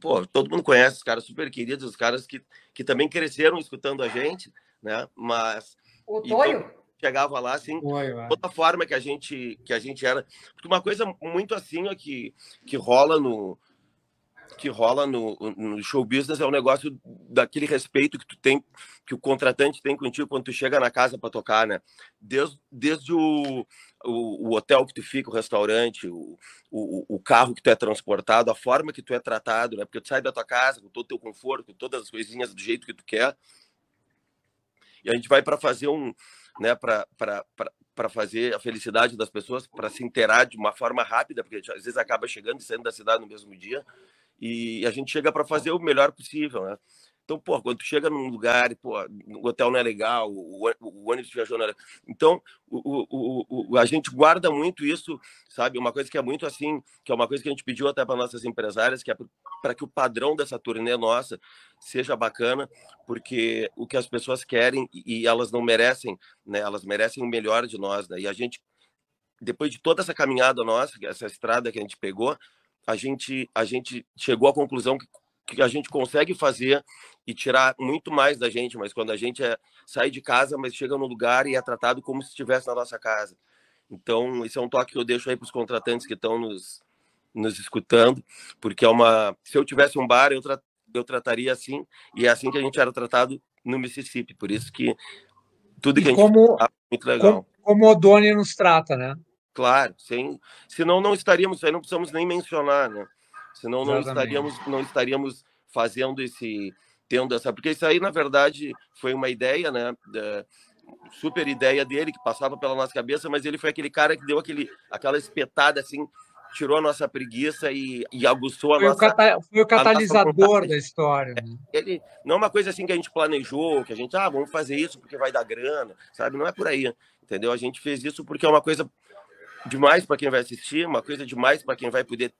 pô, todo mundo conhece os caras super queridos, os caras que, que também cresceram escutando a gente, né? Mas o Tonho chegava lá assim, toda forma que a gente que a gente era, porque uma coisa muito assim ó, que que rola no que rola no, no show business é o um negócio daquele respeito que tu tem, que o contratante tem contigo quando tu chega na casa para tocar, né? Desde, desde o, o, o, hotel que tu fica, o restaurante, o, o, o, carro que tu é transportado, a forma que tu é tratado, né? Porque tu sai da tua casa com todo o teu conforto, com todas as coisinhas do jeito que tu quer, e a gente vai para fazer um, né, para fazer a felicidade das pessoas, para se inteirar de uma forma rápida, porque às vezes acaba chegando e saindo da cidade no mesmo dia, e a gente chega para fazer o melhor possível, né? Então, pô, quando tu chega num lugar e, pô, o hotel não é legal, o, o, ônibus viajou não é. Então, o, o, a gente guarda muito isso, sabe? Uma coisa que é muito assim, que é uma coisa que a gente pediu até para nossas empresárias, que é para que o padrão dessa turnê nossa seja bacana, porque o que as pessoas querem e elas não merecem, né? Elas merecem o melhor de nós, né? E a gente, depois de toda essa caminhada nossa, essa estrada que a gente pegou, a gente, a gente chegou à conclusão que que a gente consegue fazer e tirar muito mais da gente, mas quando a gente é, sai de casa, mas chega no lugar e é tratado como se estivesse na nossa casa. Então, esse é um toque que eu deixo aí para os contratantes que estão nos, nos escutando, porque é uma. Se eu tivesse um bar, eu, tra... eu trataria assim, e é assim que a gente era tratado no Mississippi. Por isso que tudo que e a gente como, é muito legal. Como, o Doni nos trata, né? Claro, sem, senão não estaríamos, aí não precisamos nem mencionar, né? Senão não estaríamos, não estaríamos fazendo esse, tendo essa, porque isso aí na verdade foi uma ideia, né? Da, super ideia dele que passava pela nossa cabeça, mas ele foi aquele cara que deu aquele, aquela espetada assim, tirou a nossa preguiça e, e aguçou a foi nossa. O cata, foi o catalisador da história. Né? Ele não é uma coisa assim que a gente planejou, que a gente ah vamos fazer isso porque vai dar grana, sabe? Não é por aí, entendeu? A gente fez isso porque é uma coisa demais para quem vai assistir, uma coisa demais para quem vai poder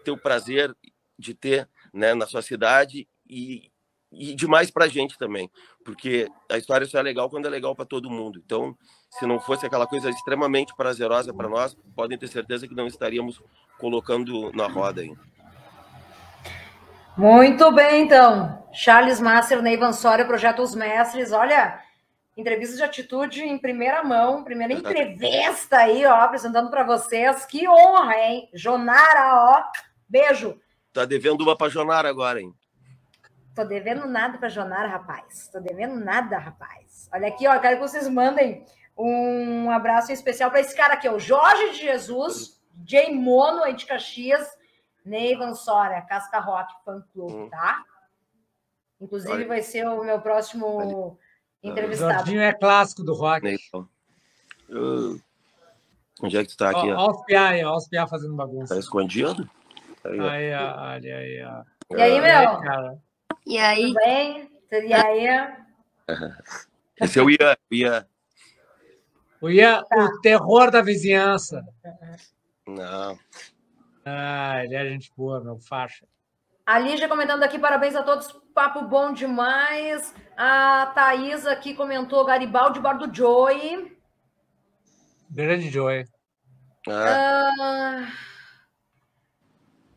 ter o prazer de ter né, na sua cidade e, e demais para a gente também, porque a história só é legal quando é legal para todo mundo. Então, se não fosse aquela coisa extremamente prazerosa para nós, podem ter certeza que não estaríamos colocando na roda aí. Muito bem, então. Charles Master, Neivan Soria, Projeto Os Mestres. Olha, entrevista de atitude em primeira mão, primeira entrevista aí, ó, apresentando para vocês. Que honra, hein? Jonara, ó. Beijo. Tá devendo uma para Jonara agora, hein? Tô devendo nada para Jonara, rapaz. Tô devendo nada, rapaz. Olha aqui, ó, quero que vocês mandem um abraço especial para esse cara aqui, o Jorge de Jesus, Jay Mono, aí de Caxias, Neivan Sora, Casca Rock, fã clube, hum. tá? Inclusive, Olha. vai ser o meu próximo Olha. entrevistado. O Jorginho é clássico do rock. Uh, onde é que tu tá aqui? Olha os piá aí, os piá fazendo bagunça. Tá escondido? Aí, aí, olha aí, ó. E aí, meu? E aí? Tudo bem? E aí? Esse é o Ian. Ian. O Ian, tá. o terror da vizinhança. Não. Ah, ele é gente boa, meu, faixa. A Lígia comentando aqui, parabéns a todos, papo bom demais. A Thaís aqui comentou Garibaldi, bar do Joey. Grande Joey. Ah.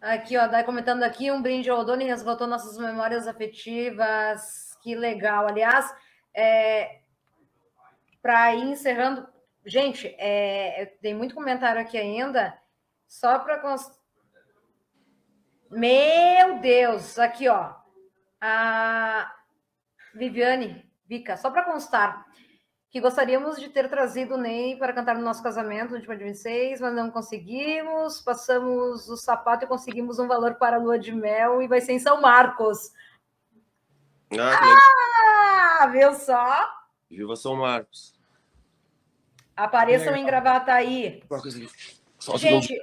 Aqui, ó, daí comentando aqui, um brinde ao Doni resgatou nossas memórias afetivas. Que legal. Aliás, é, para ir encerrando, gente, é, tem muito comentário aqui ainda. Só para const... Meu Deus, aqui ó. A Viviane, Vica, só para constar que gostaríamos de ter trazido o Ney para cantar no nosso casamento no último dia 26, mas não conseguimos. Passamos o sapato e conseguimos um valor para a lua de mel e vai ser em São Marcos. Ah, ah viu só? Viva São Marcos. Apareçam em Gravataí. Gente,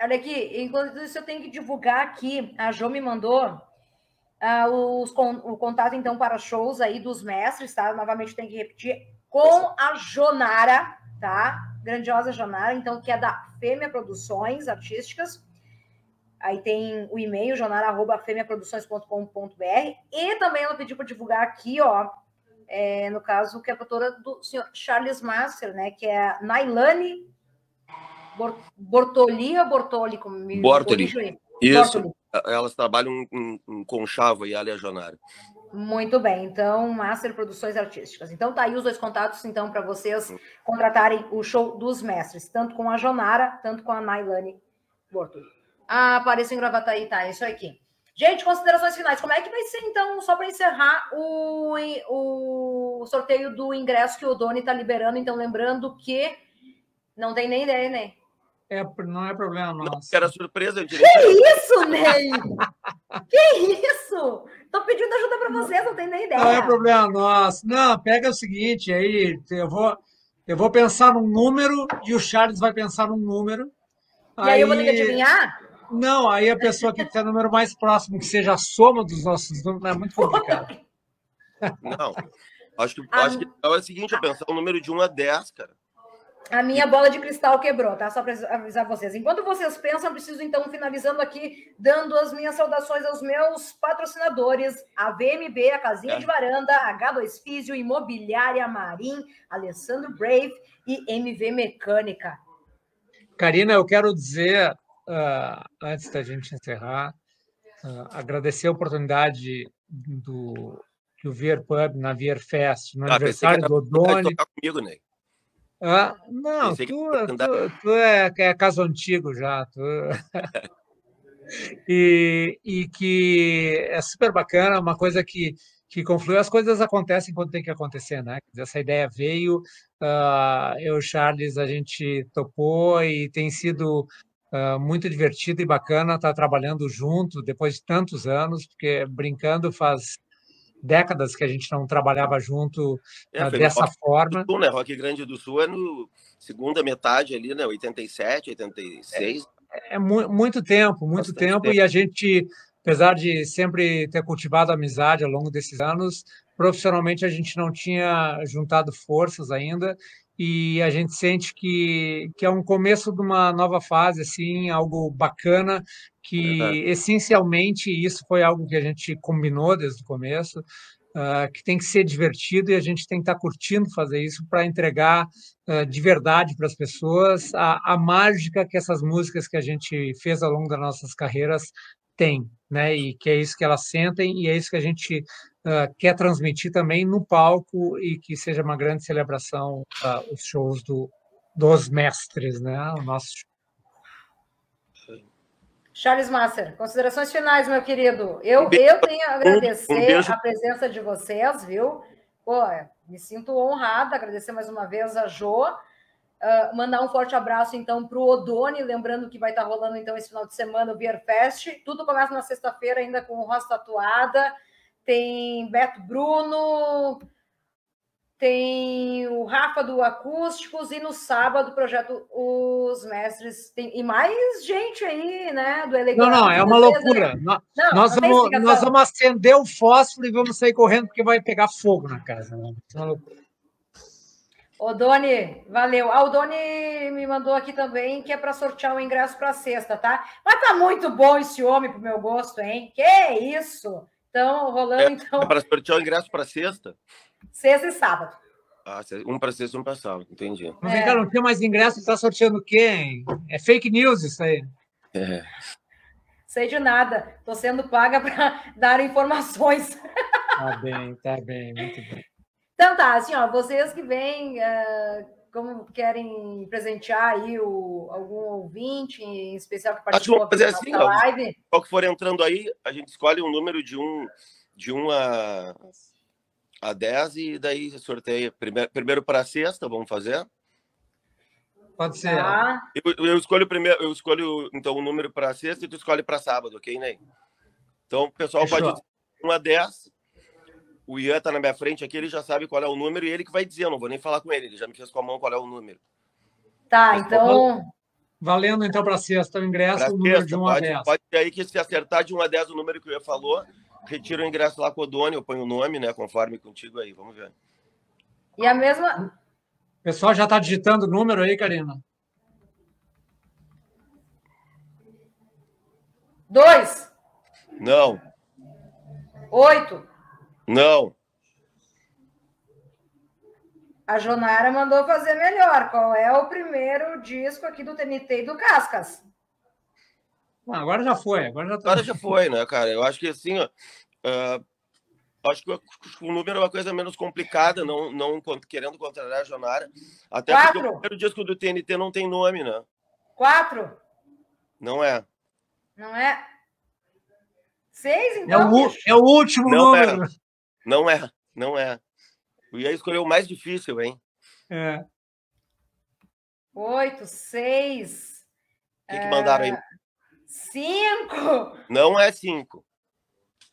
Olha aqui, enquanto isso eu tenho que divulgar aqui, a Jo me mandou uh, os, o contato, então, para shows aí dos mestres, tá? Novamente tem que repetir, com a Jonara, tá? Grandiosa Jonara, então, que é da Fêmea Produções Artísticas. Aí tem o e-mail, jonara.fêmeaproduções.com.br. E também ela pediu para divulgar aqui, ó, é, no caso, que é a doutora do senhor Charles Master, né? Que é a Nailane Bortoli ou Bortoli? Como me Bortoli. Isso. Bortoli. Elas trabalham em, em Conchava e Aleajonário. Muito bem, então, Master Produções Artísticas. Então, tá aí os dois contatos, então, para vocês contratarem o show dos mestres, tanto com a Jonara, tanto com a Nailane Bortoli. Ah, apareceu em Gravataí, tá, isso aqui. Gente, considerações finais. Como é que vai ser, então, só para encerrar o, o sorteio do ingresso que o Doni está liberando? Então, lembrando que não tem nem ideia, né? É, não é problema nosso. Não, era surpresa. Eu que isso, Ney? que isso? Tô pedindo ajuda para vocês, não tem nem ideia. Não é problema nosso. Não, pega o seguinte, aí eu vou, eu vou pensar num número e o Charles vai pensar num número. E aí, aí eu vou ter que adivinhar? Não, aí a pessoa que tem o número mais próximo, que seja a soma dos nossos números, é muito complicado. Não, acho que, ah, acho que é o seguinte, eu pensar o número de 1 a 10, cara. A minha bola de cristal quebrou, tá? Só para avisar vocês. Enquanto vocês pensam, preciso então finalizando aqui, dando as minhas saudações aos meus patrocinadores, a VMB, a Casinha é. de Varanda, H2 Físio, Imobiliária Marim, Alessandro Brave e MV Mecânica. Karina, eu quero dizer, uh, antes da gente encerrar, uh, agradecer a oportunidade do, do Vier Pub na Vier Fest, no ah, aniversário do Odone. comigo, Ney. Ah, não, tu, tu, tu, é, é caso antigo já. Tu... e, e que é super bacana, uma coisa que, que conflui, as coisas acontecem quando tem que acontecer, né? Essa ideia veio, uh, eu e o Charles, a gente topou e tem sido uh, muito divertido e bacana estar trabalhando junto depois de tantos anos, porque brincando faz décadas que a gente não trabalhava junto é, uh, dessa rock forma. Sul, né? Rock Grande do Sul é no segunda metade ali, né? 87, 86. É, é mu muito tempo, muito tempo, tempo, e a gente, apesar de sempre ter cultivado amizade ao longo desses anos, profissionalmente a gente não tinha juntado forças ainda, e a gente sente que, que é um começo de uma nova fase, assim, algo bacana, que essencialmente isso foi algo que a gente combinou desde o começo, uh, que tem que ser divertido e a gente tem que estar curtindo fazer isso para entregar uh, de verdade para as pessoas a, a mágica que essas músicas que a gente fez ao longo das nossas carreiras têm, né? E que é isso que elas sentem e é isso que a gente uh, quer transmitir também no palco e que seja uma grande celebração uh, os shows do, dos mestres, né? O nosso Charles Master, considerações finais, meu querido. Eu, eu tenho a agradecer um a presença de vocês, viu? Pô, me sinto honrada, agradecer mais uma vez a Jo. Uh, mandar um forte abraço, então, para o Odone, lembrando que vai estar rolando, então, esse final de semana o Beer Fest. Tudo começa na sexta-feira, ainda com o Rosa Tatuada tem Beto Bruno, tem o Rafa do Acústicos e no sábado o projeto Os Mestres. Tem, e mais gente aí, né? Do Elegante. Não, não, é uma loucura. Não, nós, vamos, nós vamos acender o fósforo e vamos sair correndo porque vai pegar fogo na casa. Né? É uma loucura. Ô, Doni, valeu. Ah, o Doni me mandou aqui também que é para sortear o um ingresso para sexta, tá? Mas tá muito bom esse homem pro meu gosto, hein? Que isso! Então, rolando, é, então. É para sortear o ingresso para sexta? Sexta e sábado. Ah, um para sexta e um para sábado, entendi. Mas é. não tem mais ingresso, está sorteando o quê? É fake news isso aí. É. Sei de nada. Estou sendo paga para dar informações. Tá bem, tá bem, muito bem. Então tá, assim, ó, vocês que vêm, uh, como querem presentear aí o, algum ouvinte, em especial que participou Acho que fazer assim, da live. Qual que for entrando aí, a gente escolhe um número de um, de um a, a 10 e daí sorteia. Primeiro, primeiro para sexta, vamos fazer? Pode ser. Ah. Eu, eu, escolho primeiro, eu escolho então o um número para sexta e tu escolhe para sábado, ok, Ney? Então, o pessoal Fechou. pode 1 a 10 o Ian tá na minha frente aqui, ele já sabe qual é o número e ele que vai dizer, eu não vou nem falar com ele, ele já me fez com a mão qual é o número. Tá, então. Valendo então para sexta o ingresso, pra o número sexta, de 1 pode, a 10. Pode ser aí que se acertar de 1 a 10 o número que o Ian falou, retira o ingresso lá com o Doni, eu ponho o nome, né, conforme contigo aí, vamos ver. E a mesma. O pessoal já está digitando o número aí, Karina? Dois. Não. Oito. Não. A Jonara mandou fazer melhor. Qual é o primeiro disco aqui do TNT e do Cascas? Ah, agora já foi. Agora já, tá... agora já foi, né, cara? Eu acho que assim, ó, uh, acho que o número é uma coisa menos complicada, não, não querendo contrariar a Jonara. Até Quatro. porque o primeiro disco do TNT não tem nome, né? Quatro. Não é. Não é? Seis, então? É o, é o último não número. É. Não é, não é. O Ian escolheu o mais difícil, hein? É. Oito, seis. O que, que mandaram aí? É, cinco. Não é cinco.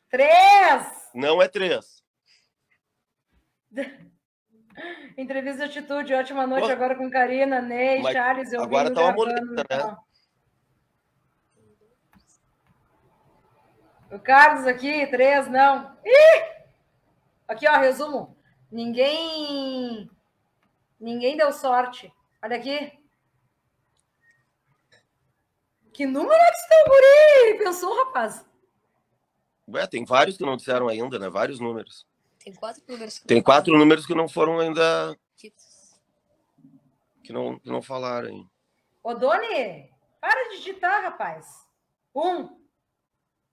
Três. Não é três. Entrevista de atitude, ótima noite Pô, agora com Karina, Ney, Charles. Eu agora tá uma moleta, né? Então. O Carlos aqui, três, não. Ih! Aqui, ó, resumo. Ninguém. Ninguém deu sorte. Olha aqui. Que número é que está o guri? Pensou, rapaz? Ué, tem vários que não disseram ainda, né? Vários números. Tem quatro números. Que tem quatro números que não foram ainda. Que não, que não falaram aí. Ô, Doni, para de digitar, rapaz. Um.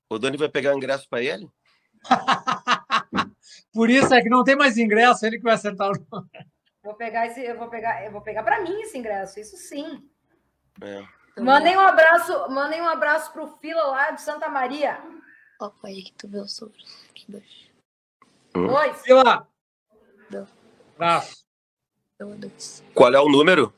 O Doni vai pegar o ingresso para ele? Por isso é que não tem mais ingresso, ele que vai acertar o nome. Vou pegar esse, eu vou pegar, eu vou pegar para mim esse ingresso, isso sim. É. Mandem um abraço, mandem um abraço pro Fila lá de Santa Maria. Ó, oh, pai, aqui tu vê os sobre. Aqui dois. Dois. Fila. Dois. Abraço. Qual é o número?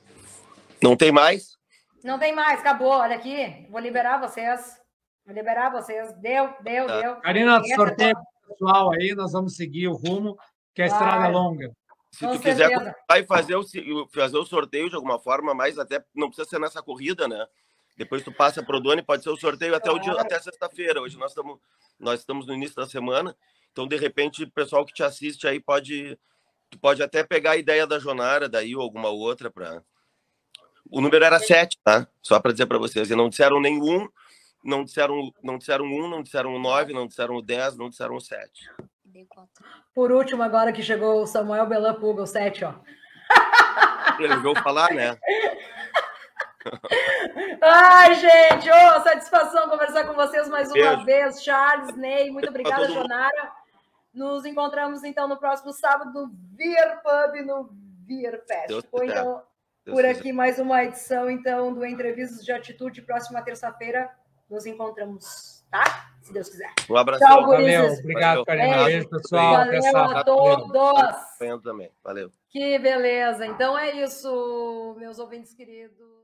Não tem mais? Não tem mais, acabou. Olha aqui, vou liberar vocês. Vou liberar vocês. Deu, deu, tá. deu. Karina, sorteio pessoal aí, nós vamos seguir o rumo, que a claro. estrada é longa. Se Com tu quiser e fazer o, fazer o sorteio de alguma forma, mas até não precisa ser nessa corrida, né? Depois tu passa para o Doni, pode ser o sorteio até, o dia, até sexta-feira. Hoje nós estamos, nós estamos no início da semana, então de repente o pessoal que te assiste aí pode, tu pode até pegar a ideia da Jonara daí ou alguma outra para. O número era 7, tá? Só para dizer para vocês. E não disseram nenhum, não disseram, não disseram um, não disseram o 9, não disseram o 10, não disseram o 7. Dei quatro. Por último, agora que chegou o Samuel Belan Puga, o 7, ó. Ele ouviu falar, né? Ai, gente, ô, satisfação conversar com vocês mais uma Beijo. vez. Charles, Ney, muito obrigada. Jonara. Nos encontramos então no próximo sábado no Beer Pub, no Beer Fest. Deus Foi então Deus por quiser. aqui mais uma edição então do Entrevistas de Atitude. Próxima terça-feira nos encontramos, tá? Se Deus quiser. Um abração. Tchau, Valeu, obrigado. Karina. Beijo. Beijo, pessoal. Até Valeu sábado. a todos. Também. Valeu. Que beleza. Então é isso, meus ouvintes queridos.